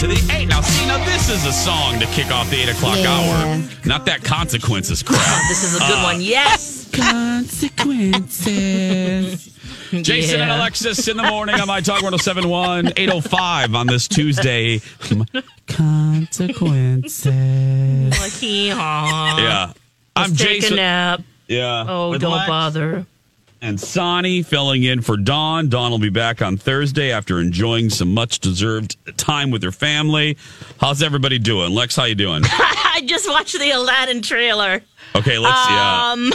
To the eight. Now, see, now this is a song to kick off the eight o'clock Yeah. hour. Not that consequences crap. This is a good one. Yes. Consequences. Jason and Alexis in the morning on My Talk 1071, 805 on this Tuesday. Consequences. Like hee haw. Yeah. I'm Take a Jason. nap. Yeah. Oh, with don't Lex bother. And Sonny filling in for Dawn. Dawn will be back on Thursday after enjoying some much deserved time with her family. How's everybody doing? Lex, how you doing? I just watched the Aladdin trailer. Okay, let's see. Um,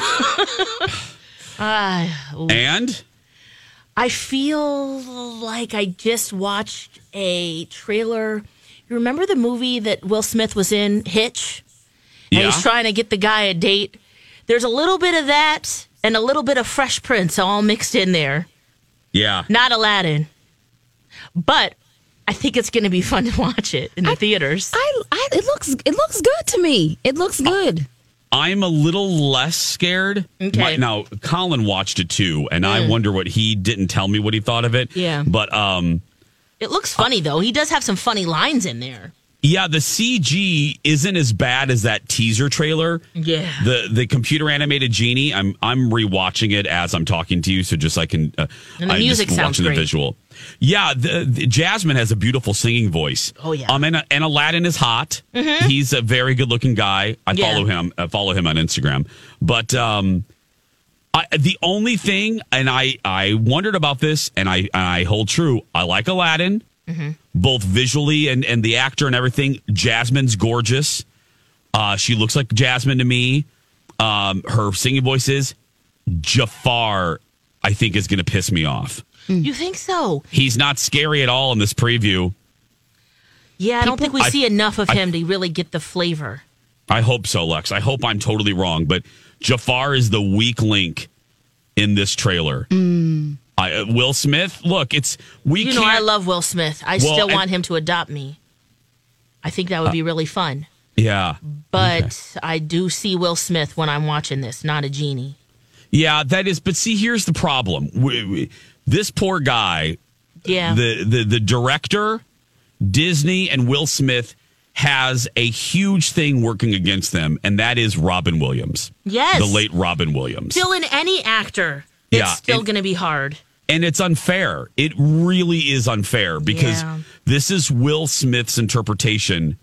uh, and I feel like I just watched a trailer. You remember the movie that Will Smith was in, Hitch? And yeah. he's trying to get the guy a date. There's a little bit of that and a little bit of Fresh Prince all mixed in there. yeah. Not Aladdin. But I think it's going to be fun to watch it in the theaters. I, I it looks it looks good to me. It looks good. I'm a little less scared. Okay. My- now, Colin watched it too, and I wonder what he didn't tell me what he thought of it. Yeah. But um, It looks funny though. He does have some funny lines in there. Yeah, the CG isn't as bad as that teaser trailer. Yeah. The the computer animated genie. I'm I'm rewatching it as I'm talking to you, so just I can. Uh, And the I'm music just sounds watching great. the visual. Yeah, the, the- Jasmine has a beautiful singing voice. Oh, yeah. Um, and, and Aladdin is hot. He's a very good looking guy. I Yeah. follow him. I follow him on Instagram. But um, I, the only thing, and I I wondered about this, and I I hold true. I like Aladdin, both visually and and the actor and everything. Jasmine's gorgeous. Uh, she looks like Jasmine to me. Um, her singing voice is Jafar. I think is going to piss me off. You think so? He's not scary at all in this preview. Yeah, I don't think we I- see enough of I- him to really get the flavor. I hope so, Lex. I hope I'm totally wrong, but Jafar is the weak link in this trailer. I, uh, Will Smith, look, it's we You know. I love Will Smith. I Well, still and- want him to adopt me. I think that would be really fun. yeah, But I do see Will Smith when I'm watching this, not a genie. yeah, that is. But see, here's the problem. We, we- this poor guy, Yeah. the the the director, Disney and Will Smith has a huge thing working against them, and that is Robin Williams. yes. the late Robin Williams. Still in any actor, it's Yeah, still going to be hard. And it's unfair. It really is unfair because Yeah. this is Will Smith's interpretation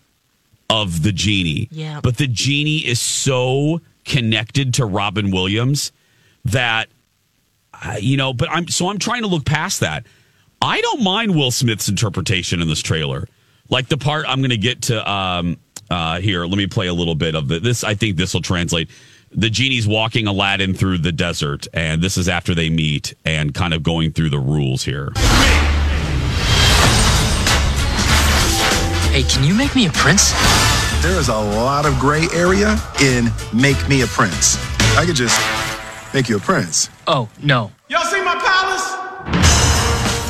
of the genie. Yeah. But the genie is so connected to Robin Williams that uh, you know, but I'm so I'm trying to look past that. I don't mind Will Smith's interpretation in this trailer. Like the part I'm going to get to um uh here, let me play a little bit of the, this I think this will translate. The genie's walking Aladdin through the desert and this is after they meet and kind of going through the rules here. Hey, can you make me a prince? There is a lot of gray area in Make Me a Prince. I could just make you a prince. Oh, no. Y'all see my palace?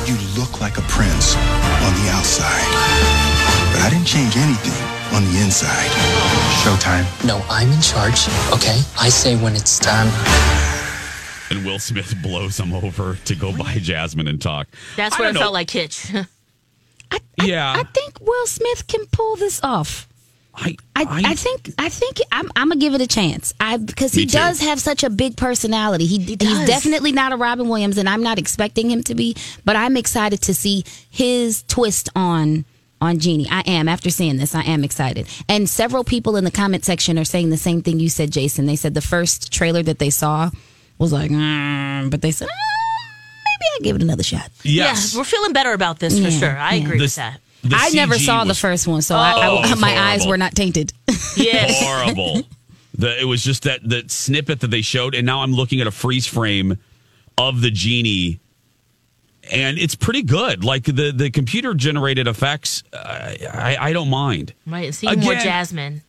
You look like a prince on the outside. But I didn't change anything on the inside. Showtime. No, I'm in charge, okay? I say when it's time. And Will Smith blows him over to go by Jasmine and talk. That's I where it know. felt like Hitch. I, I, Yeah. I think Will Smith can pull this off. I, I, I, think I think I'm, I'm gonna give it a chance. I because he does have such a big personality. He, he's definitely not a Robin Williams, and I'm not expecting him to be. But I'm excited to see his twist on on Genie. I am. After seeing this, I am excited. And several people in the comment section are saying the same thing you said, Jason. They said the first trailer that they saw was like, mm, but they said, "Ah, maybe I give it another shot. Yes. Yeah, we're feeling better about this for Yeah, sure. I yeah. agree The- with that. the I never CG saw the first one, so I, Oh, I, it's my eyes were not tainted. Yes. horrible. The, it was just that that snippet that they showed, and now I'm looking at a freeze frame of the genie, and it's pretty good. Like the the computer generated effects, uh, I I don't mind. Right. Seeing more Jasmine.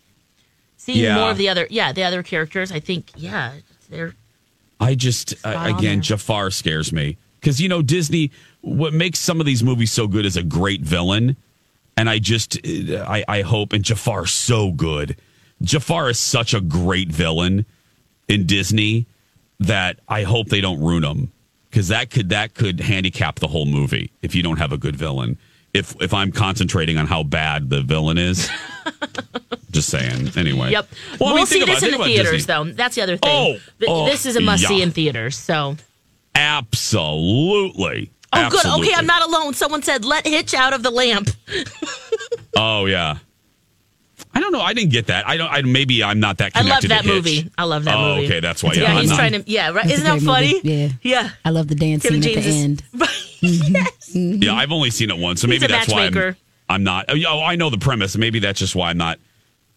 Seeing Yeah. more of the other, yeah, the other characters. I think, yeah, they're I just uh, again. Jafar scares me because you know Disney. What makes some of these movies so good is a great villain, and I just I I hope and Jafar's so good. Jafar is such a great villain in Disney that I hope they don't ruin him because that could that could handicap the whole movie if you don't have a good villain. If if I'm concentrating on how bad the villain is, just saying. Anyway, Yep. Well, we'll see think this in the theaters, Disney. though. That's the other thing. Oh, oh, this is a must see in theaters. So, Absolutely. oh, good. Okay, I'm not alone. Someone said, "Let Hitch out of the lamp." Oh yeah. I don't know. I didn't get that. I don't. I maybe I'm not that I love that to movie. I love that Oh, movie. okay, that's why. It's a Yeah, Yeah, he's not- trying to. Yeah, right. It's Isn't that funny? movie. Yeah. Yeah. I love the dance Kevin scene at James the is- end. yes. Mm-hmm. Yeah, I've only seen it once, so He's maybe a that's why I'm. I'm not. Oh, oh, I know the premise. Maybe that's just why I'm not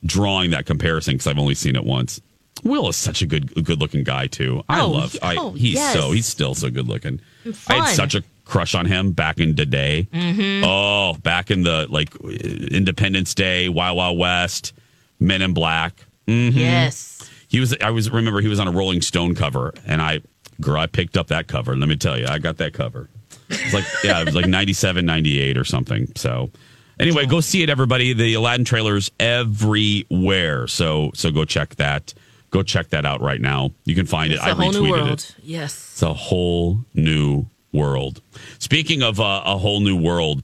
drawing that comparison because I've only seen it once. Will is such a good, good looking guy too. I Oh, love. I, oh, he's yes. so he's still so good looking. I fun. had such a crush on him back in the day. Mm-hmm. Oh, back in the like Independence Day, Wild Wild West, Men in Black. Yes. He was. I was remember he was on a Rolling Stone cover, and I, girl, I picked up that cover. Let me tell you, I got that cover. It's like yeah, it was like 97, 98 or something. So anyway, go see it, everybody. The Aladdin trailers everywhere. So so go check that. Go check that out right now. You can find It's it. I retweeted new world. it. Yes. It's a whole new world. Speaking of uh, a whole new world,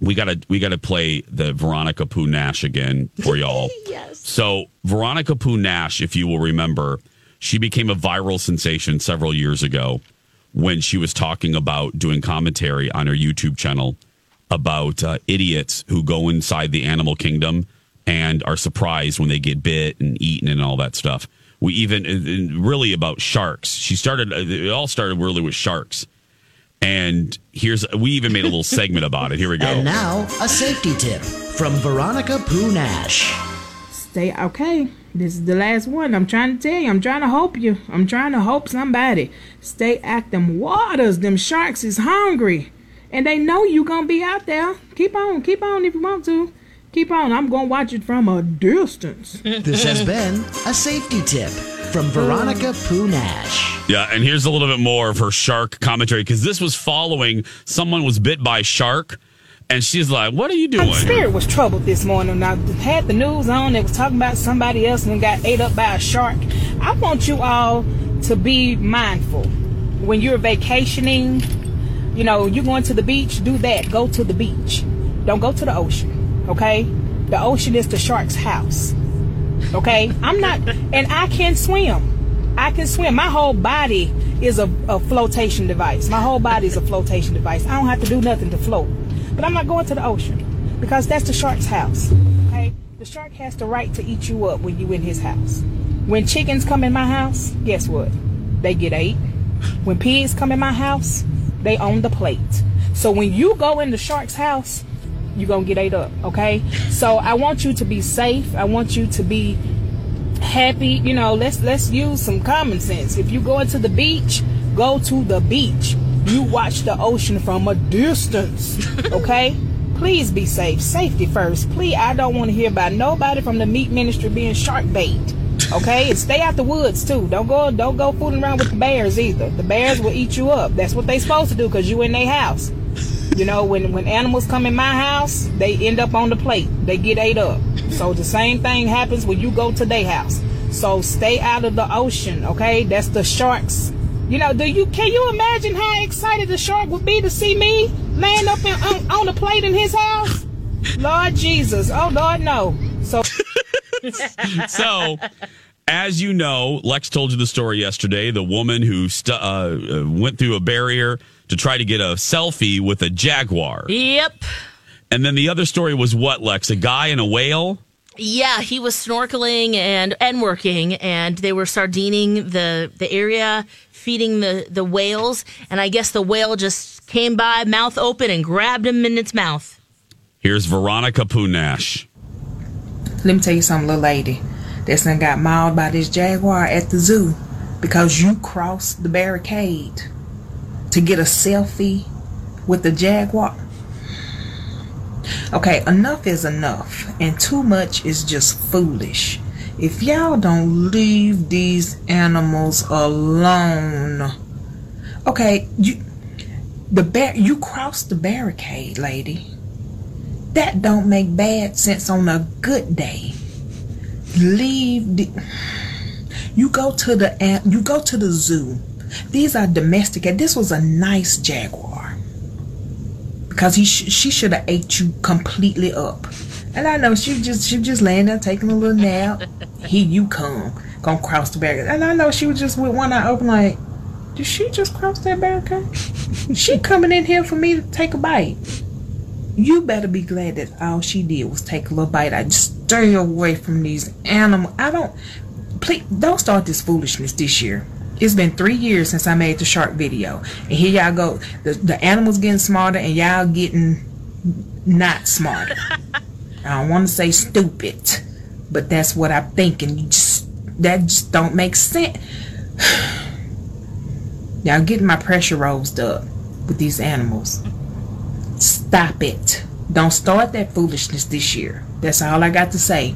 we gotta we gotta play the Veronica Poo Nash again for y'all. Yes. So Veronica Poo Nash, if you will remember, she became a viral sensation several years ago when she was talking about doing commentary on her YouTube channel about uh, idiots who go inside the animal kingdom and are surprised when they get bit and eaten and all that stuff. We even really about sharks. She started. uh, It all started really with sharks. And here's we even made a little segment about it. Here we go. And now, a safety tip from Veronica Pooh Nash. Stay okay. This is the last one. I'm trying to tell you. I'm trying to hope you. I'm trying to hope somebody. Stay at them waters. Them sharks is hungry. And they know you gonna be out there. Keep on, keep on if you want to. Keep on. I'm gonna watch it from a distance. This has been a safety tip from Veronica Pooh Nash. Yeah, and here's a little bit more of her shark commentary because this was following someone was bit by shark, and she's like, "What are you doing?" My spirit was troubled this morning. I had the news on. It was talking about somebody else and got ate up by a shark. I want you all to be mindful when you're vacationing. You know, you're going to the beach. Do that. Go to the beach. Don't go to the ocean. Okay. The ocean is the shark's house. Okay. I'm not, and I can swim. I can swim. My whole body is a, a flotation device. My whole body is a flotation device. I don't have to do nothing to float. But I'm not going to the ocean because that's the shark's house. Okay? The shark has the right to eat you up when you in his house. When chickens come in my house, guess what? They get ate. When pigs come in my house, they own the plate. So when you go in the shark's house, you're gonna get ate up, okay? So I want you to be safe. I want you to be happy. You know, let's let's use some common sense. If you go into the beach, go to the beach. You watch the ocean from a distance, okay? Please be safe. Safety first. Please, I don't want to hear about nobody from the meat ministry being shark bait. Okay, and stay out the woods too. Don't go, don't go fooling around with the bears either. The bears will eat you up. That's what they supposed to do because you in their house. You know, when when animals come in my house, they end up on the plate. They get ate up. So the same thing happens when you go to their house. So stay out of the ocean, okay? That's the sharks. You know, do you can you imagine how excited the shark would be to see me laying up in, on, on a plate in his house? Lord Jesus, oh Lord, no. So so, as you know, Lex told you the story yesterday. The woman who stu- uh, uh, went through a barrier to try to get a selfie with a jaguar. Yep. And then the other story was what, Lex? A guy and a whale? Yeah, he was snorkeling and and working, and they were sardining the the area, feeding the the whales, and I guess the whale just came by, mouth open, and grabbed him in its mouth. Here's Veronica Punash. Let me tell you something, little lady. That's done got mauled by this jaguar at the zoo because you crossed the barricade to get a selfie with the jaguar. Okay, enough is enough, and too much is just foolish. If y'all don't leave these animals alone, okay, you the bar you crossed the barricade, lady. That don't make bad sense on a good day. Leave the you go to the you go to the zoo. These are domestic. and This was a nice jaguar because he sh- she should have ate you completely up. And I know she just she just laying there taking a little nap. Here you come, gonna cross the barricade. And I know she was just with one eye open, like, did she just cross that barricade? she coming in here for me to take a bite. You better be glad that all she did was take a little bite. I just stay away from these animals. I don't. Please don't start this foolishness this year. It's been three years since I made the shark video, and here y'all go. The the animals getting smarter, and y'all getting not smarter. I don't want to say stupid, but that's what I'm thinking. You just that just don't make sense. Y'all getting my pressure rose up with these animals. Stop it. Don't start that foolishness this year. That's all I got to say.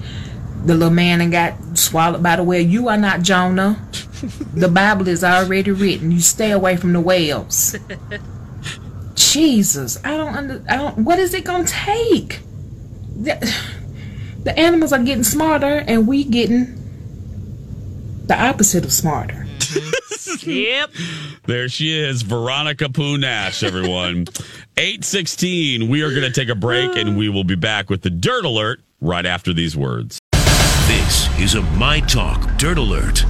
The little man and got swallowed by the whale. You are not Jonah. The Bible is already written. You stay away from the whales. Jesus, I don't under. I don't. What is it gonna take? The, the animals are getting smarter, and we getting the opposite of smarter. Mm-hmm. Yep. There she is, Veronica Punash, everyone. 816. We are going to take a break and we will be back with the Dirt Alert right after these words. This is a My Talk Dirt Alert.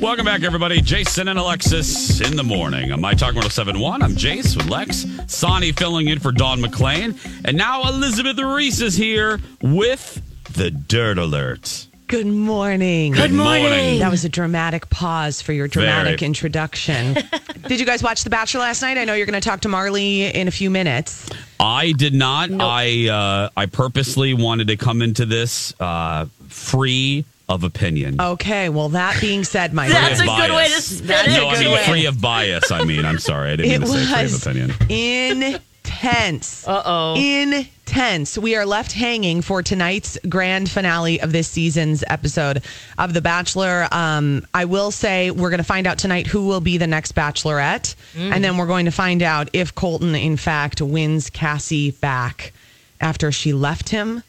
Welcome back, everybody. Jason and Alexis in the morning. I'm My Talk 1071, I'm Jace with Lex. Sonny filling in for Dawn McClain. And now Elizabeth Reese is here with the Dirt Alert. Good morning. Good morning. That was a dramatic pause for your dramatic Very. introduction. Did you guys watch The Bachelor last night? I know you're going to talk to Marley in a few minutes. I did not. I uh, I purposely wanted to come into this uh, free of opinion. Okay, well, that being said, my That's a Free of good way to bias. spin That's it. no, I good mean way. free of bias. I mean, I'm sorry, I didn't it mean to say free of was opinion. Intense. Uh oh. Intense. We are left hanging for tonight's grand finale of this season's episode of The Bachelor. Um, I will say we're going to find out tonight who will be the next Bachelorette, and then we're going to find out if Colton, in fact, wins Cassie back after she left him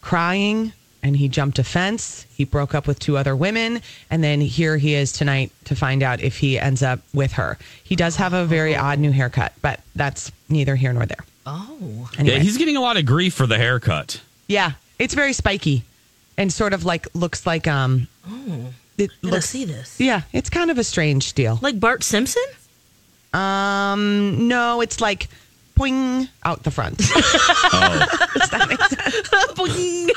crying and he jumped a fence. He broke up with two other women. And then here he is tonight to find out if he ends up with her. He does have a very odd new haircut, but that's neither here nor there. Oh. Anyway. Yeah, he's getting a lot of grief for the haircut. Yeah, it's very spiky and sort of like looks like um it Gotta looks see this. Yeah, it's kind of a strange deal. Like Bart Simpson? Um no, it's like poing out the front. Does that make sense? Boing.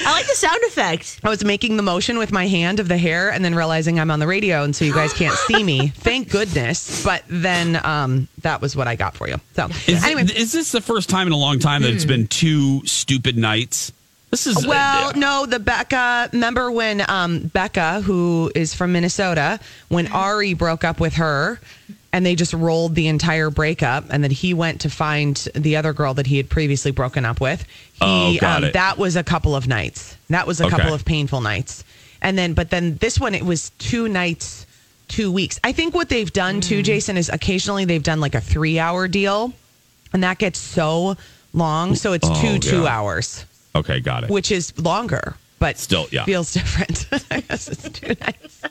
I like the sound effect. I was making the motion with my hand of the hair and then realizing I'm on the radio and so you guys can't see me. Thank goodness. But then um, that was what I got for you. So Is, anyway. it, is this the first time in a long time that it's been two stupid nights? This is Well, uh, no, the Becca. Remember when um, Becca, who is from Minnesota, when Arie broke up with her, and they just rolled the entire breakup, and then he went to find the other girl that he had previously broken up with. He, Oh, got um, it. That was a couple of nights. That was a Okay. couple of painful nights, and then but then this one it was two nights, two weeks. I think what they've done too, Mm. Jason, is occasionally they've done like a three-hour deal, and that gets so long, so it's Oh, two yeah. two hours okay, got it. which is longer, but Still, yeah. feels different. I guess it's two nice.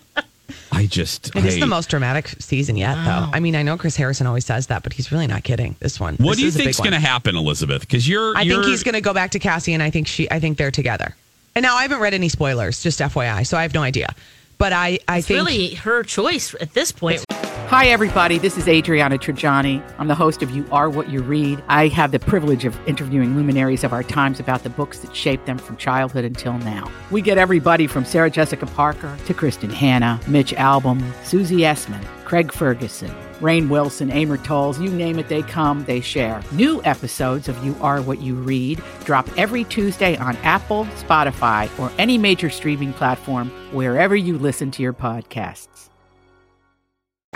I just It is I- the most dramatic season yet, though. I mean, I know Chris Harrison always says that, but he's really not kidding. This one. What This do you is think's going to happen, Elizabeth? Because you're, I you're think he's going to go back to Cassie, and I think she. I think they're together. And now I haven't read any spoilers, just FYI, so I have no idea. But I, I It's think really her choice at this point. Hi, everybody. This is Adriana Trigiani. I'm the host of You Are What You Read. I have the privilege of interviewing luminaries of our times about the books that shaped them from childhood until now. We get everybody from Sarah Jessica Parker to Kristin Hannah, Mitch Albom, Susie Essman, Craig Ferguson, Rainn Wilson, Amor Towles, you name it, they come, they share. New episodes of You Are What You Read drop every Tuesday on Apple, Spotify, or any major streaming platform wherever you listen to your podcasts.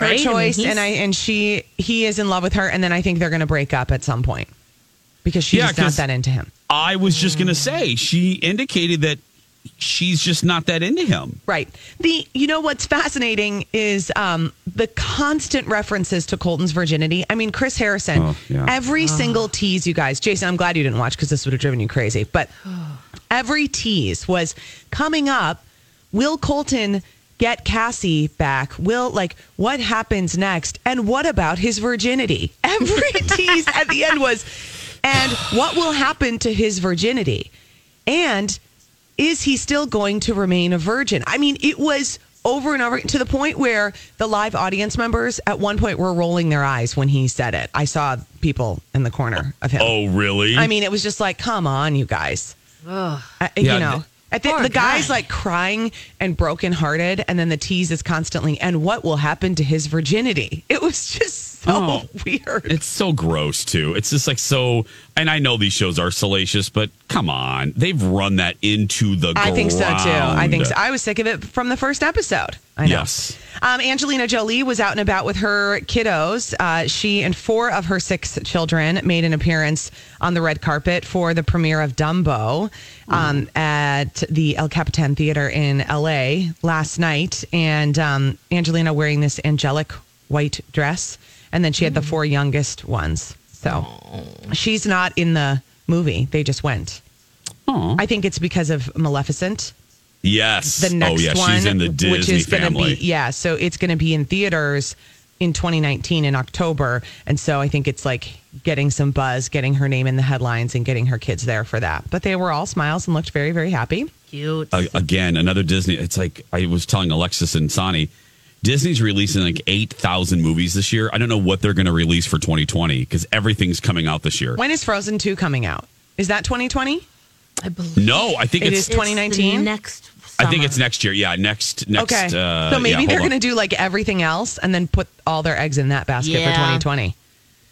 her Right? I mean, choice, and I and she he is in love with her, and then I think they're going to break up at some point because she's Yeah, not 'cause- that into him. I was just going to say, she indicated that she's just not that into him. Right. The you know what's fascinating is um, the constant references to Colton's virginity. I mean, Chris Harrison. Oh, yeah. Every single tease, you guys. Jason, I'm glad you didn't watch because this would have driven you crazy. But every tease was coming up. Will Colton get Cassie back? Will like what happens next? And what about his virginity? Every tease at the end was, and what will happen to his virginity? And is he still going to remain a virgin? I mean, it was over and over to the point where the live audience members at one point were rolling their eyes when he said it. I saw people in the corner of him. Oh, really? I mean, it was just like, come on, you guys. I- uh, Yeah, you know, th- I think Poor the oh, guy's guy. like crying and brokenhearted, and then the tease is constantly, and what will happen to his virginity? It was just so Oh. weird. It's so gross too. It's just like so. And I know these shows are salacious, but come on, they've run that into the. I think so too. I think so. I was sick of it from the first episode. I know. Yes. Um, Angelina Jolie was out and about with her kiddos. Uh, she and four of her six children made an appearance on the red carpet for the premiere of Dumbo um, at the El Capitan Theater in LA last night. And um, Angelina wearing this angelic white dress. And then she had the four youngest ones. So she's not in the movie. They just went. Aw. I think it's because of Maleficent Yes. the next oh yeah, one, she's in the Disney which is going to family. be yeah. So it's going to be in theaters in 2019 in October, and so I think it's like getting some buzz, getting her name in the headlines, and getting her kids there for that. But they were all smiles and looked very very happy. Cute. A- again, another Disney. It's like I was telling Alexis and Sonny, Disney's releasing like eight thousand movies this year. I don't know what they're going to release for 2020 because everything's coming out this year. When is Frozen 2 coming out? Is that 2020? I believe No, I think It it's. 2019? the next. I think it's next year. Yeah, next next. okay, Uh, so maybe yeah, they're going to do like everything else and then put all their eggs in that basket for 2020.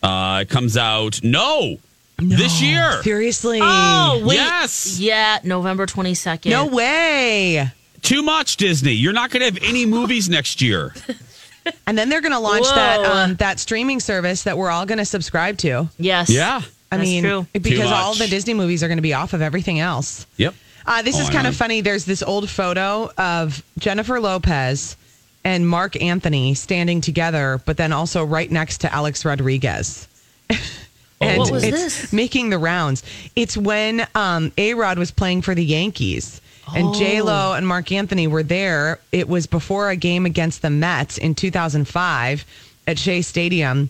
Uh, it comes out no, this year. Seriously? Oh wait. Yes. Yeah, November twenty second. no way! Too much Disney. You're not going to have any movies next year. And then they're going to launch that um, that streaming service that we're all going to subscribe to. Yes. Yeah. I That's mean, true. because all the Disney movies are going to be off of everything else. Yep. Uh, this Oh, is kind of funny. There's this old photo of Jennifer Lopez and Marc Anthony standing together, but then also right next to Alex Rodriguez. and what was it's this? making the rounds. It's when um, A Rod was playing for the Yankees. And J Lo and Marc Anthony were there. It was before a game against the Mets in 2005 at Shea Stadium,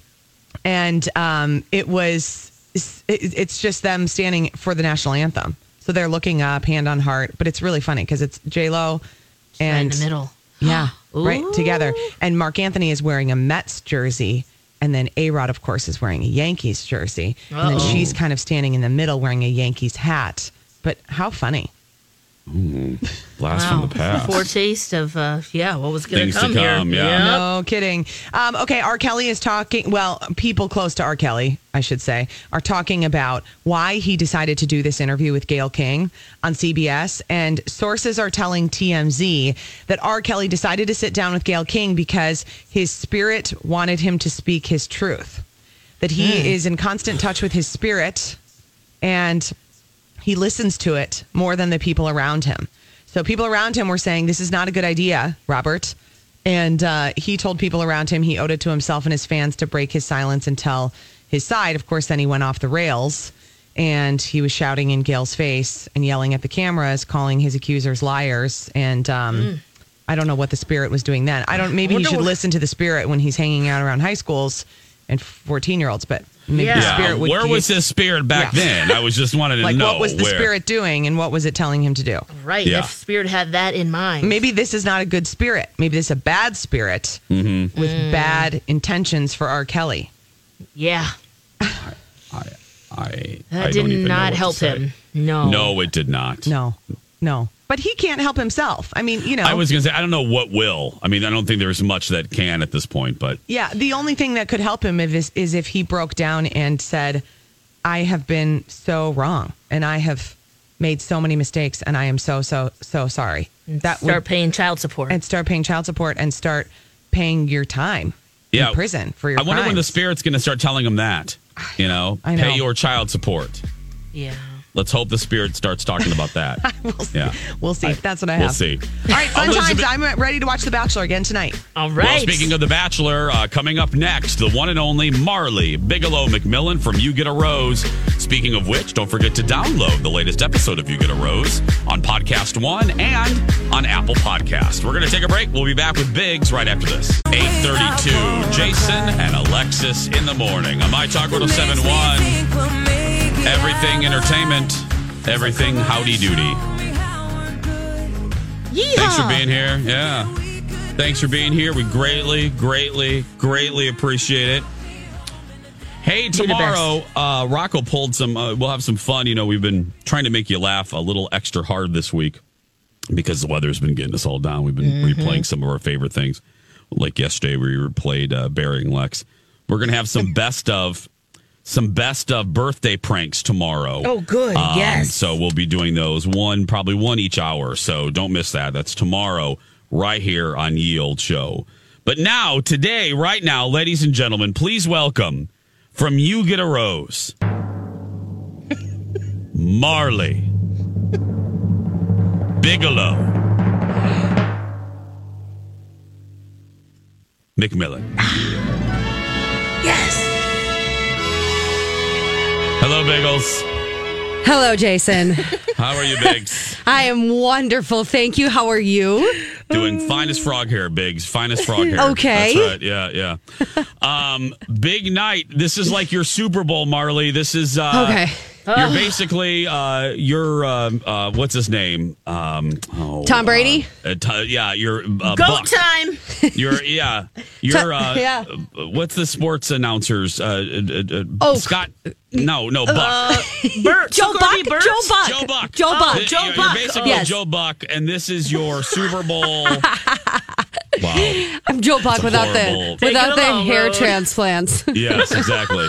and um, it was it's, it's just them standing for the national anthem. So they're looking up, hand on heart, but it's really funny because it's J Lo Right in and the middle. yeah, right together. And Marc Anthony is wearing a Mets jersey. And then A Rod, of course, is wearing a Yankees jersey. And then she's kind of standing in the middle wearing a Yankees hat. But how funny. Blast from the past. Foretaste of uh, yeah, what was going to come, come, here? yeah. No kidding. Um, okay, R. Kelly is talking. Well, people close to R. Kelly, I should say, are talking about why he decided to do this interview with Gayle King on CBS. And sources are telling TMZ that R. Kelly decided to sit down with Gayle King because his spirit wanted him to speak his truth. That he is in constant touch with his spirit and he listens to it more than the people around him. So people around him were saying, This is not a good idea, Robert. And uh, he told people around him he owed it to himself and his fans to break his silence and tell his side. Of course, then he went off the rails and he was shouting in Gayle's face and yelling at the cameras, calling his accusers liars. And um, I don't know what the spirit was doing then. I don't, maybe he should what- listen to the spirit when he's hanging out around high schools and 14 year olds, but maybe Yeah. the spirit would. where be- was his spirit back Yeah. then? I was just wanted to Like, know what was the where. spirit doing and what was it telling him to do? Right. Yeah. If spirit had that in mind. Maybe this is not a good spirit. Maybe this is a bad spirit Mm-hmm. with Mm. bad intentions for R. Kelly. Yeah. I, I That don't did not help him. No. No, it did not. No, no. But he can't help himself. I mean, you know. I was going to say, I don't know what will. I mean, I don't think there's much that can at this point, but Yeah, the only thing that could help him is, is if he broke down and said, "I have been so wrong, and I have made so many mistakes, and I am so so so sorry." That Start would paying child support. and start paying child support and start paying your time yeah. in prison for your. I wonder when the spirit's going to start telling him that. You know, I know. pay your child support. yeah. Let's hope the spirit starts talking about that. yeah. We'll see. That's what I have. We'll see. All right, fun Elizabeth- times. I'm ready to watch The Bachelor again tonight. All Well, right. speaking of The Bachelor, uh, coming up next, the one and only Marley Bigelow McMillan from You Get a Rose. Speaking of which, don't forget to download the latest episode of You Get a Rose on Podcast One and on Apple Podcast. We're going to take a break. We'll be back with Biggs right after this. 832, Jason and Alexis in the morning on My Talk 1071. Everything entertainment, everything howdy doody. Thanks for being here. Yeah. Thanks for being here. We greatly, greatly, greatly appreciate it. Hey, tomorrow, uh, Rocco pulled some. Uh, we'll have some fun. You know, we've been trying to make you laugh a little extra hard this week because the weather's been getting us all down. We've been replaying some of our favorite things. Like yesterday, we replayed uh, Burying Lex. We're gonna have some best of some best of birthday pranks tomorrow. Oh, good. Um, yes. So we'll be doing those one, probably one each hour. So don't miss that. That's tomorrow, right here on Yield Show. But now, today, right now, ladies and gentlemen, please welcome from You Get a Rose, Marley Bigelow McMillan. yes. Hello, Biggles. Hello, Jason. How are you, Biggs? I am wonderful. Thank you. How are you? Doing finest frog hair, Biggs. Finest frog hair. Okay. That's right. Yeah, yeah. Um, big night. This is like your Super Bowl, Marley. This is uh Okay. You're basically uh you're uh, uh what's his name? Um oh, Tom Brady? Uh, uh, t- yeah, you're uh, Go Buck. time. You're yeah. You're uh yeah. what's the sports announcers? Uh, uh, uh Oh. Scott No, no, Buck. Uh, Bert. Joe Zuckerby Buck. Joe Buck. Joe Buck. Joe Oh, Buck. Th- Joe Buck. You're basically Yes. Joe Buck, and this is your Super Bowl. wow. I'm Joe Buck It's without horrible. the without the hair Rose. transplants. Yes, exactly.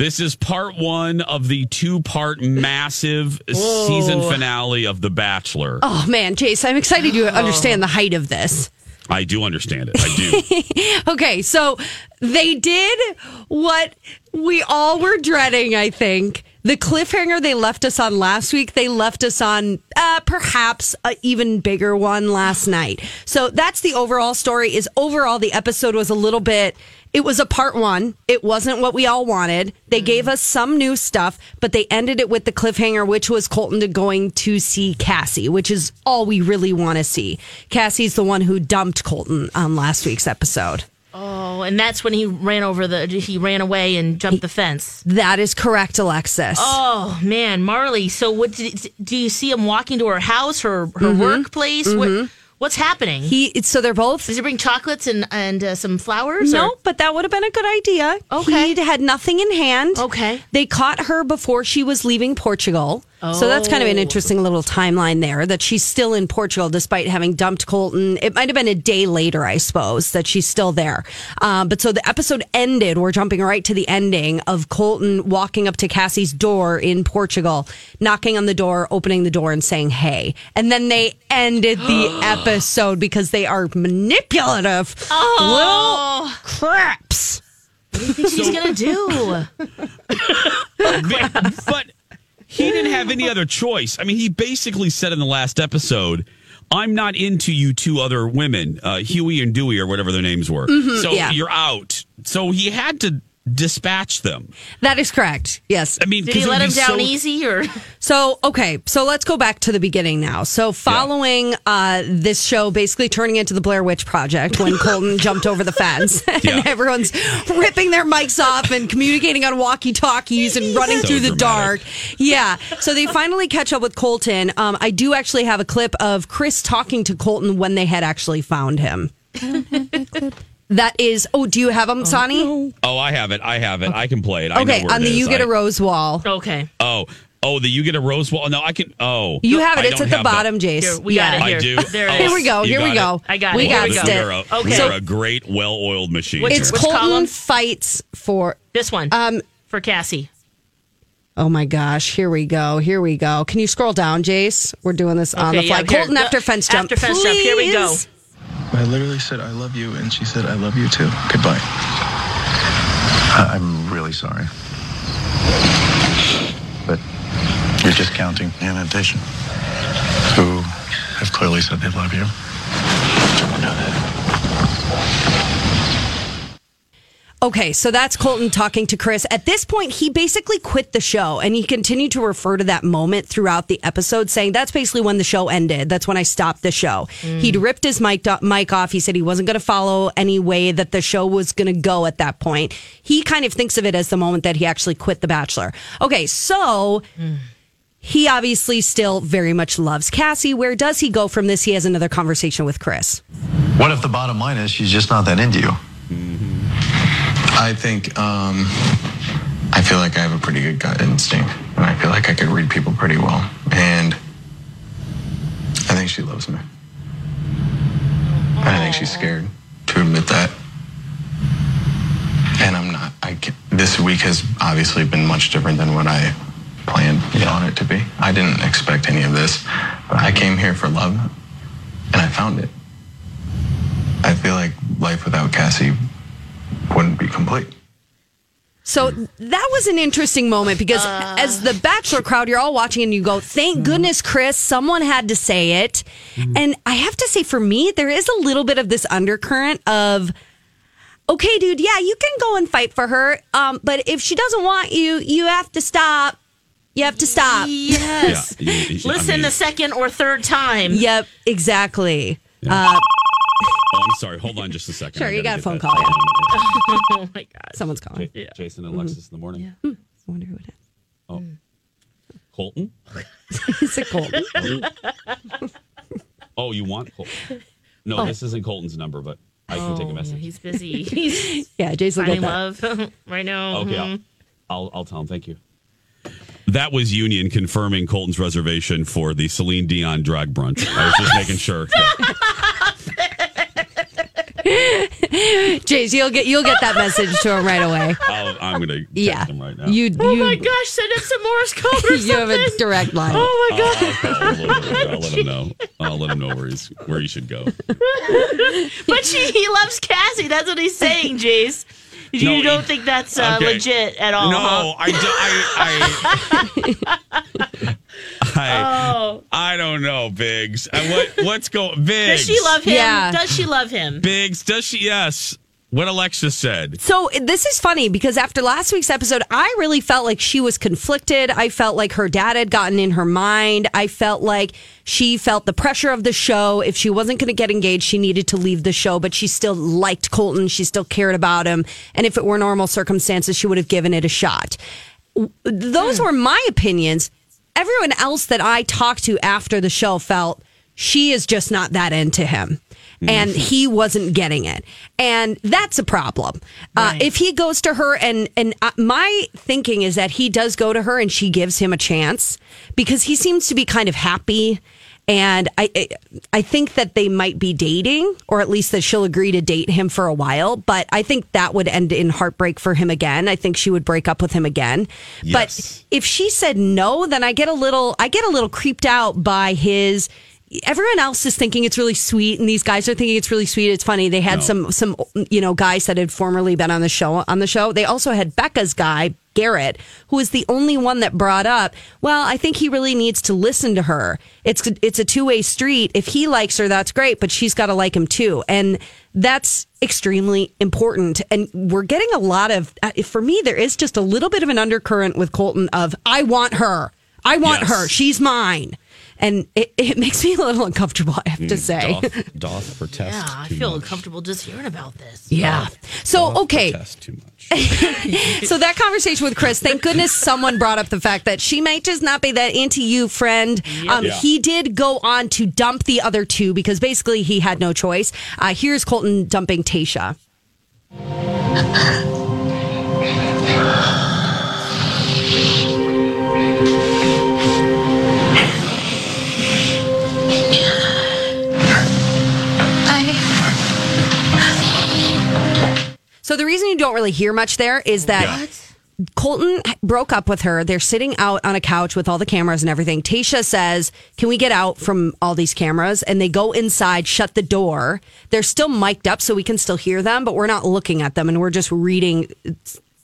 This is part one of the two part massive season finale of The Bachelor. oh man, Chase, I'm excited you understand the height of this. I do understand it. I do. Okay, so they did what we all were dreading, I think. The cliffhanger they left us on last week, they left us on uh, perhaps an even bigger one last night. So that's the overall story is overall the episode was a little bit it was a part 1. It wasn't what we all wanted. They mm. gave us some new stuff, but they ended it with the cliffhanger which was Colton to going to see Cassie, which is all we really want to see. Cassie's the one who dumped Colton on last week's episode. Oh, and that's when he ran over the. He ran away and jumped the fence. That is correct, Alexis. Oh man, Marley. So what did, do you see him walking to her house, her her mm-hmm. workplace? What, mm-hmm. What's happening? He so they're both Does he bring chocolates and and uh, some flowers? No, or- but that would have been a good idea. Okay. He had nothing in hand. Okay. They caught her before she was leaving Portugal. So that's kind of an Oh. interesting little timeline there that she's still in Portugal despite having dumped Colton. It might have been a day later, I suppose, that she's still there. Um, but so the episode ended. We're jumping right to the ending of Colton walking up to Cassie's door in Portugal, knocking on the door, opening the door, and saying, hey. And then they ended the episode because they are manipulative Oh. little craps. What do you think she's gonna do? but he didn't have any other choice. I mean, he basically said in the last episode, I'm not into you two other women, uh, Huey and Dewey or whatever their names were. so yeah. you're out. So he had to dispatch them. That is correct. Yes. I mean, Did he 'cause it let would him down so- easy or? So, okay, so let's go back to the beginning now. So, following uh, this show basically turning into the Blair Witch Project when Colton jumped over the fence and Yeah. everyone's ripping their mics off and communicating on walkie talkies and running So through the dark. Yeah. So, they finally catch up with Colton. Um, I do actually have a clip of Chris talking to Colton when they had actually found him. That is, oh, do you have them, Sonny? Oh, I have it. I have it. I can play it. I Okay, know where on it the is. You Get I- a Rose wall. Okay. Oh, oh, the you get a rose wall. No, I can. Oh, You have it. I It's at the have bottom, Jace. Here, we got it. Here. I do. There it Oh. Here we go. you Here we got go. I got we it. got Here we it. go. You're a, Okay. you're a great, well-oiled machine. Which- It's Which Colton column? fights for. This one Um. for Cassie. Oh my gosh! Here we go. Here we go. Can you scroll down, Jace? We're doing this on the fly. yeah, here. Colton after fence jump. after fence jump. Here we go. Please. I literally said, I love you, and she said, I love you too. Goodbye. I'm really sorry. But you're discounting an addition who have clearly said they love you. I know that. Okay, so that's Colton talking to Chris. At this point, he basically quit the show and he continued to refer to that moment throughout the episode, saying that's basically when the show ended. That's when I stopped the show. Mm. He'd ripped his mic, mic off. He said he wasn't going to follow any way that the show was going to go at that point. He kind of thinks of it as the moment that he actually quit The Bachelor. Okay, so. Mm. He obviously still very much loves Cassie. Where does he go from this? He has another conversation with Chris. What if the bottom line is she's just not that into you? Mm-hmm. I think, um, I feel like I have a pretty good gut instinct, and I feel like I could read people pretty well. And I think she loves me. And I think she's scared to admit that. And I'm not. I can, this week has obviously been much different than what I planned on it to be. I didn't expect any of this, but I came here for love, and I found it. I feel like life without Cassie wouldn't be complete. So that was an interesting moment because as the Bachelor crowd, you're all watching and you go, thank goodness, Chris, someone had to say it. And I have to say, for me, there is a little bit of this undercurrent of, okay, dude, yeah, you can go and fight for her. Um, but if she doesn't want you, you have to stop. You have to stop. Yes. Yeah, you- you- I Listen mean- the second or third time. Yep, exactly. Uh, Oh, I'm sorry. Hold on just a second. Sure, you gotta a phone that. call, oh my god. someone's calling. J- Jason and mm-hmm. Alexis in the morning. Hmm. I wonder who it is. Oh, mm. Colton. Is it Colton? Oh, you want Colton? No, Oh. this isn't Colton's number, but I can take a Oh, message. yeah, he's busy. He's yeah, Jason I finding get love right now. Okay, Mhm. I'll, I'll I'll tell him. Thank you. That was Union confirming Colton's reservation for the Celine Dion drag brunch. I was just making sure. That- Jace, you'll get you'll get that message to him right away. I'll, I'm going to text Yeah, him right now. you Oh you my gosh, send him some Morse code or you have a direct line. Oh my I'll, god. I'll, call him. I'll let him know. I'll let him know where he's where he should go. But she, he loves Cassie. That's what he's saying, Jace. You No, don't he- think that's uh, Okay. legit at all? No, huh? I, do, I, I, I, Oh. I don't know, Biggs. What what's going? Biggs. Does she love him? Yeah. Does she love him? Biggs? Does she? Yes. What Alexa said. So this is funny because after last week's episode, I really felt like she was conflicted. I felt like her dad had gotten in her mind. I felt like she felt the pressure of the show. If she wasn't going to get engaged, she needed to leave the show, but she still liked Colton. She still cared about him. And if it were normal circumstances, she would have given it a shot. Those hmm. were my opinions. Everyone else that I talked to after the show felt she is just not that into him. And he wasn't getting it. And that's a problem. Uh, if he goes to her, and, and uh, my thinking is that he does go to her and she gives him a chance because he seems to be kind of happy. And I, I- think that they might be dating, or at least that she'll agree to date him for a while. But I think that would end in heartbreak for him again. I think she would break up with him again. Yes. But if she said no, then I get a little I get a little creeped out by his everyone else is thinking it's really sweet, and these guys are thinking it's really sweet. It's funny. They had some some you know guys that had formerly been on the show on the show. They also had Becca's guy Garrett, who was the only one that brought up. Well, I think he really needs to listen to her. It's it's a two way street. If he likes her, that's great, but she's got to like him too, and that's extremely important. And we're getting a lot of. uh, For me, there is just a little bit of an undercurrent with Colton of I want her. I want Yes. her. She's mine. And it, it makes me a little uncomfortable, I have to say. Doth, doth protest. Yeah, I too feel much. uncomfortable just hearing about this. Yeah. So, okay. Protest too much. so that conversation with Chris, thank goodness someone brought up the fact that she might just not be that into you friend. Um, Yeah. He did go on to dump the other two because basically he had no choice. Uh, here's Colton dumping Tayshia. So the reason you don't really hear much there is that Colton broke up with her. They're sitting out on a couch with all the cameras and everything. Tayshia says, Can we get out from all these cameras? And they go inside, shut the door. They're still mic'd up so we can still hear them, but we're not looking at them and we're just reading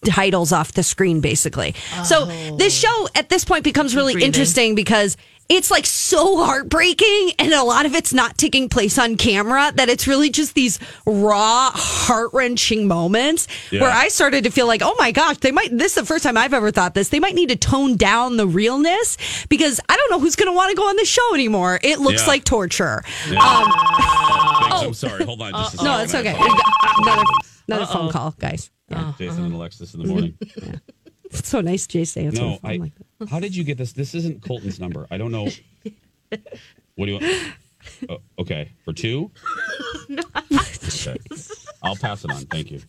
titles off the screen, basically. So oh. this show at this point becomes really interesting because it's like so heartbreaking and a lot of it's not taking place on camera that it's really just these raw heart-wrenching moments Yeah. where I started to feel like oh my gosh they might this is the first time I've ever thought this they might need to tone down the realness because I don't know who's going to want to go on the show anymore it looks Yeah. like torture Yeah. um, Thanks, I'm sorry. Hold on just a second. no it's okay another, another phone call guys yeah. Jason and Alexis in the morning. It's so nice Jay to answer No, I. like How did you get this? This isn't Colton's number. I don't know. What do you want? Oh, okay, for two. Okay. I'll pass it on. Thank you.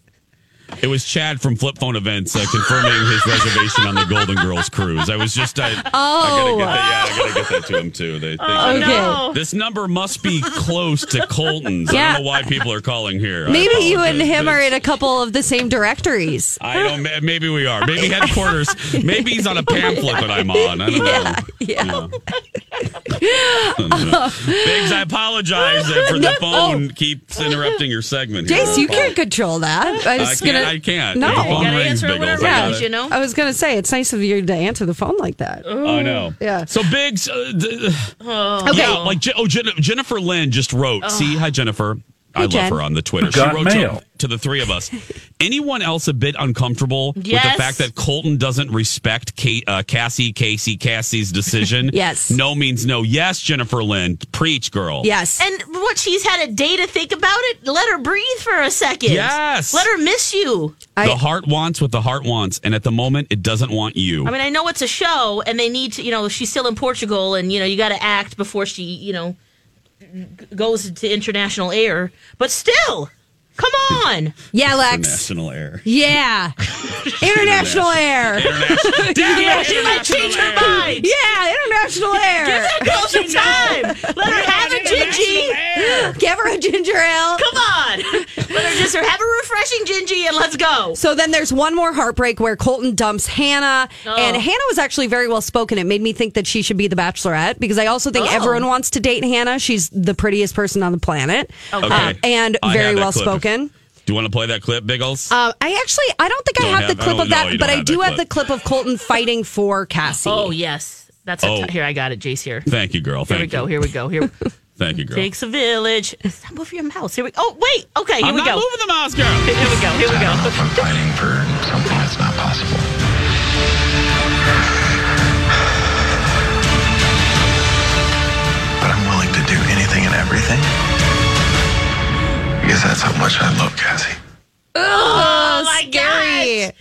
It was Chad from Flip Phone Events uh, confirming his reservation on the Golden Girls cruise. I was just, I, I gotta Oh. get that. Yeah, I gotta get that to him too. They, they Oh, no. This number must be close to Colton's. I don't know why people are calling here. Maybe you and him are in a couple of the same directories I don't. Maybe we are. Maybe headquarters. Maybe he's on a pamphlet that I'm on. I don't know. Yeah. Biggs, I apologize uh, for the No. phone keeps interrupting your segment. here. Jace, you can't control that. I I was can't. gonna, I can't. No, If the phone You gotta rings, answer it Biggles, whenever I gotta- you know. I was gonna say it's nice of you to answer the phone like that. I know. Yeah. So Biggs, uh, th- Okay. yeah, like oh, Jen- Jennifer Lynn just wrote. Oh. See, hi Jennifer. I Hey, love her on the Twitter. She wrote to, to the three of us. Anyone else a bit uncomfortable with the fact that Colton doesn't respect Kate, uh, Cassie, Casey, Cassie's decision? Yes. No means no. Yes, Jennifer Lynn. Preach, girl. Yes. And what she's had a day to think about it. Let her breathe for a second. Yes. Let her miss you. the heart wants what the heart wants, and at the moment, it doesn't want you. I mean, I know it's a show, and they need to. You know, she's still in Portugal, and you know, you got to act before she, you know, goes to international air. But still, come on. Yeah, Lex. National air. Yeah. International air. International. Damn Yeah, it, she might change her international air. mind. Yeah, international air. Give that girl some time. Let her have a gingy. Give her a ginger ale. Come on. Let her just have a refreshing gingy and let's go. So then there's one more heartbreak where Colton dumps Hannah, Oh. and Hannah was actually very well spoken. It made me think that she should be the Bachelorette because I also think Oh. everyone wants to date Hannah. She's the prettiest person on the planet, Okay. Uh, and I very well clip. Spoken. Do you want to play that clip, Biggles? Uh, I actually, I don't think I Don't have, have- the clip don't of that, you but I do that have the clip of Colton fighting for Cassie. Oh yes, that's a Oh. t- here. I got it. Jace here. Thank you, girl. Here Thank we go. you. Here we go. Here. Thank you, girl. Takes a village. Stop moving your mouse. Here we. Oh wait. Okay. Here I'm we not go. moving the mouse, girl. Here we go. Here we I don't know go. I'm fighting for something that's not possible. But I'm willing to do anything and everything. That's how much I love Cassie. Oh, my scary.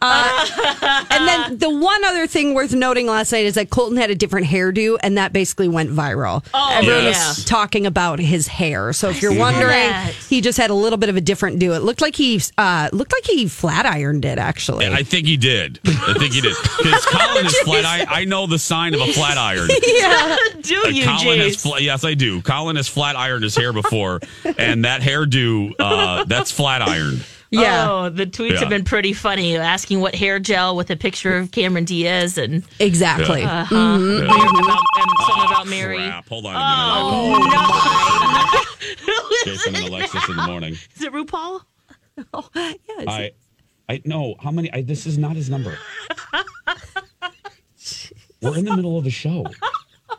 Uh, and then the one other thing worth noting last night is that Colton had a different hairdo, and that basically went viral. Oh, Everyone Yes. was talking about his hair. So if you're wondering, that. he just had a little bit of a different do. It looked like he uh, looked like he flat ironed it actually. I think he did. I think he did. Because Colin is flat. I, I know the sign of a flat iron. yeah. Do Uh, you, Colin has Jace? fla- yes, I do. Colin has flat ironed his hair before, and that hairdo uh, that's flat ironed. Yeah. Oh, the tweets Yeah. have been pretty funny, asking what hair gel with a picture of Cameron Diaz and Exactly. Yeah. uh-huh. Mhm. Mary- about, and something about Mary. Crap. Hold on a minute. Oh, no. Jason and Alexis in the morning. Is it RuPaul? Oh, yeah. it's- I, I no. How many? I, this is not his number. We're in the middle of a show.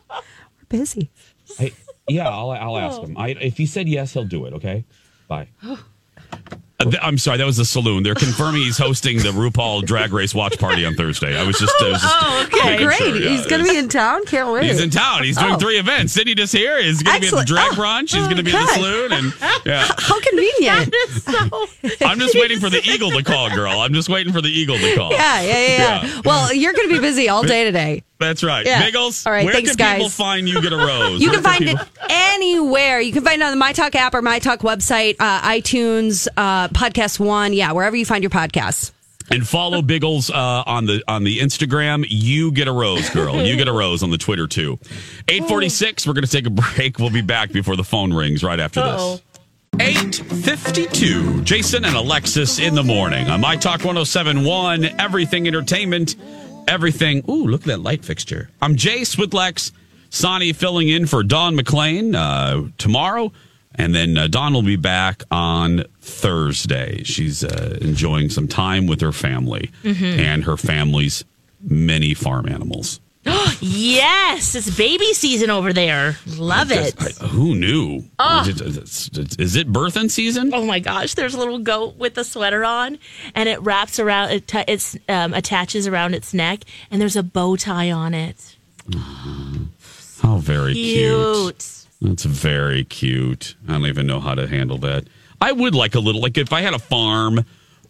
We're busy. I, yeah, I'll, I'll ask him. I, if he said yes, he'll do it. Okay. Bye. Uh, th- I'm sorry, that was the saloon. They're confirming he's hosting the RuPaul Drag Race watch party on Thursday. I was just, I was just Oh, okay. Great. sure, yeah, He's going to be in town. Can't wait. He's in town. He's doing Oh. three events. Didn't he just hear? He's going to be at the drag Oh, brunch. He's going to be at the saloon. And yeah, How convenient. I'm just waiting for the eagle to call, girl. I'm just waiting for the eagle to call. Yeah, yeah, yeah, yeah. Well, you're going to be busy all day today. That's right. Yeah. Biggles, All right, where thanks, can people find you get a rose? You Where can find people- it anywhere. You can find it on the My Talk app or My Talk website, uh, iTunes, uh, Podcast One. Yeah, wherever you find your podcasts. And follow Biggles uh, on the on the Instagram. You get a rose, girl. You get a rose on the Twitter too. Eight forty six. We're going to take a break. We'll be back before the phone rings right after this. Eight fifty two. Jason and Alexis in the morning on My Talk 107.1 Everything Entertainment. Everything. Ooh, look at that light fixture. I'm Jace with Lex. Sonny filling in for Dawn McClain uh, tomorrow. And then uh, Dawn will be back on Thursday. She's uh, enjoying some time with her family Mhm. and her family's many farm animals. yes, it's baby season over there. Love it. I- who knew? Ah. Is, it, is it birthing season? Oh my gosh, there's a little goat with a sweater on, and it wraps around, it t- it's um, attaches around its neck, and there's a bow tie on it. How very cute. Cute. That's very cute. I don't even know how to handle that. I would like a little, like if I had a farm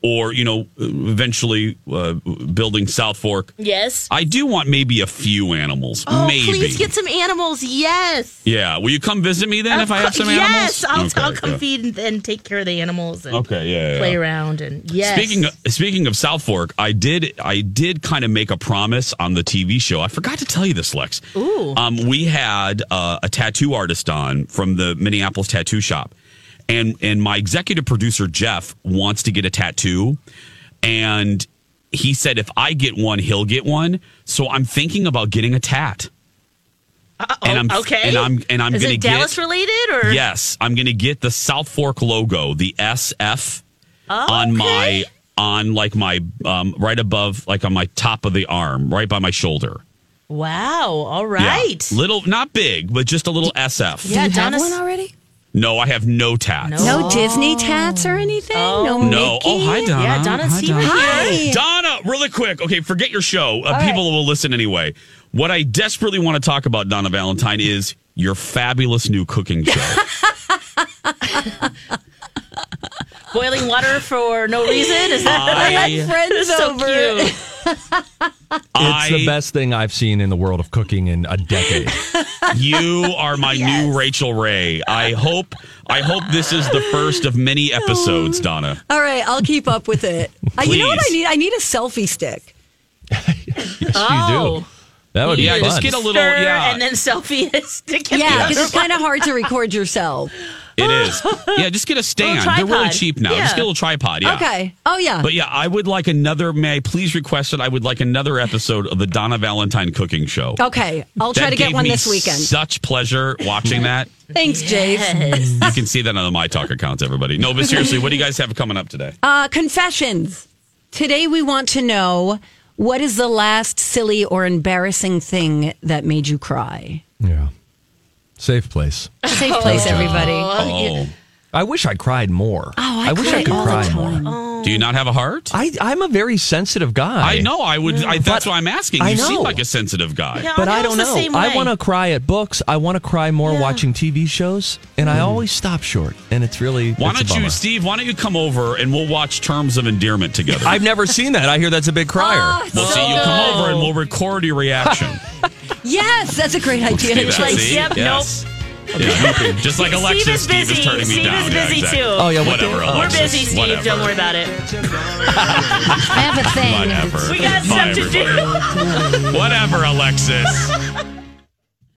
or, you know, eventually uh, building South Fork, Yes. I do want maybe a few animals. Oh, maybe. please get some animals. Yes. yeah. Will you come visit me then if I have some animals? Yes, I'll, Okay, I'll come yeah. feed and, and take care of the animals and Okay, yeah, yeah, play yeah. around and yes. Speaking of, speaking of South Fork, I did I did kind of make a promise on the TV show. I forgot to tell you this, Lex. Ooh. Um, we had uh, a tattoo artist on from the Minneapolis tattoo shop, and and my executive producer Jeff wants to get a tattoo, and he said if I get one, he'll get one. So I'm thinking about getting a tat. and I'm Oh, okay. and I'm and I'm Is gonna it Dallas get related or yes, I'm gonna get the South Fork logo, the SF Oh, on okay. my on like my um right above like on my top of the arm right by my shoulder Wow. All right, Yeah. little not big but just a little sf Yeah, you have one already? No i have no tats No, Disney tats or anything? No, no Mickey? oh hi donna Yeah, Donna's hi, here. donna. Hi. donna really quick okay forget your show uh, people will listen anyway what i desperately want to talk about donna valentine is your fabulous new cooking show Boiling water for no reason? Is that I- I had friends so over. cute. It's the best thing I've seen in the world of cooking in a decade. You are my new Rachael Ray. I hope I hope this is the first of many episodes, Donna. All right, I'll keep up with it. Uh, you know what I need? I need a selfie stick. Oh. That would be Yeah, fun. just get a little Stir yeah. and then selfie stick Yeah, because it's kind of hard to record yourself. It is. Yeah, just get a stand. They're really cheap now. Yeah. Just get a little tripod. Yeah. Okay. Oh yeah. But yeah, I would like another. May I please request it? I would like another episode of the Donna Valentine cooking show. okay, I'll try That to get gave one me this weekend. Such pleasure watching that. Thanks, Jace. You can see that on the My Talk accounts, everybody. No, but seriously, what do you guys have coming up today? Uh, confessions. Today we want to know what is the last silly or embarrassing thing that made you cry. Yeah. Safe place. Safe place, everybody. Oh, I wish I cried more. Oh, I wish I cry could all the cry time. more. do you not have a heart? I, I'm a very sensitive guy. I know. I would. I, that's But why I'm asking. I You seem like a sensitive guy. Yeah, But I don't know. I want to cry at books. I want to cry more Yeah. watching TV shows, and I hmm. always stop short. And it's really Why it's a don't you, bummer. Steve? Why don't you come over and we'll watch Terms of Endearment together? I've never seen that. I hear that's a big crier. Oh, we'll see you come over and we'll record your reaction. Yes, that's a great idea. See that? Like, See? yep, yes. Yeah. Just like Alexis, Steve is Steve busy. is turning me Steve down. is Yeah, busy exactly. too. Oh, yeah, whatever. the- We're Alexis, busy, Steve. Whatever. Don't worry about it. I have a thing. Whatever. We got Bye, stuff to do. Whatever, Alexis.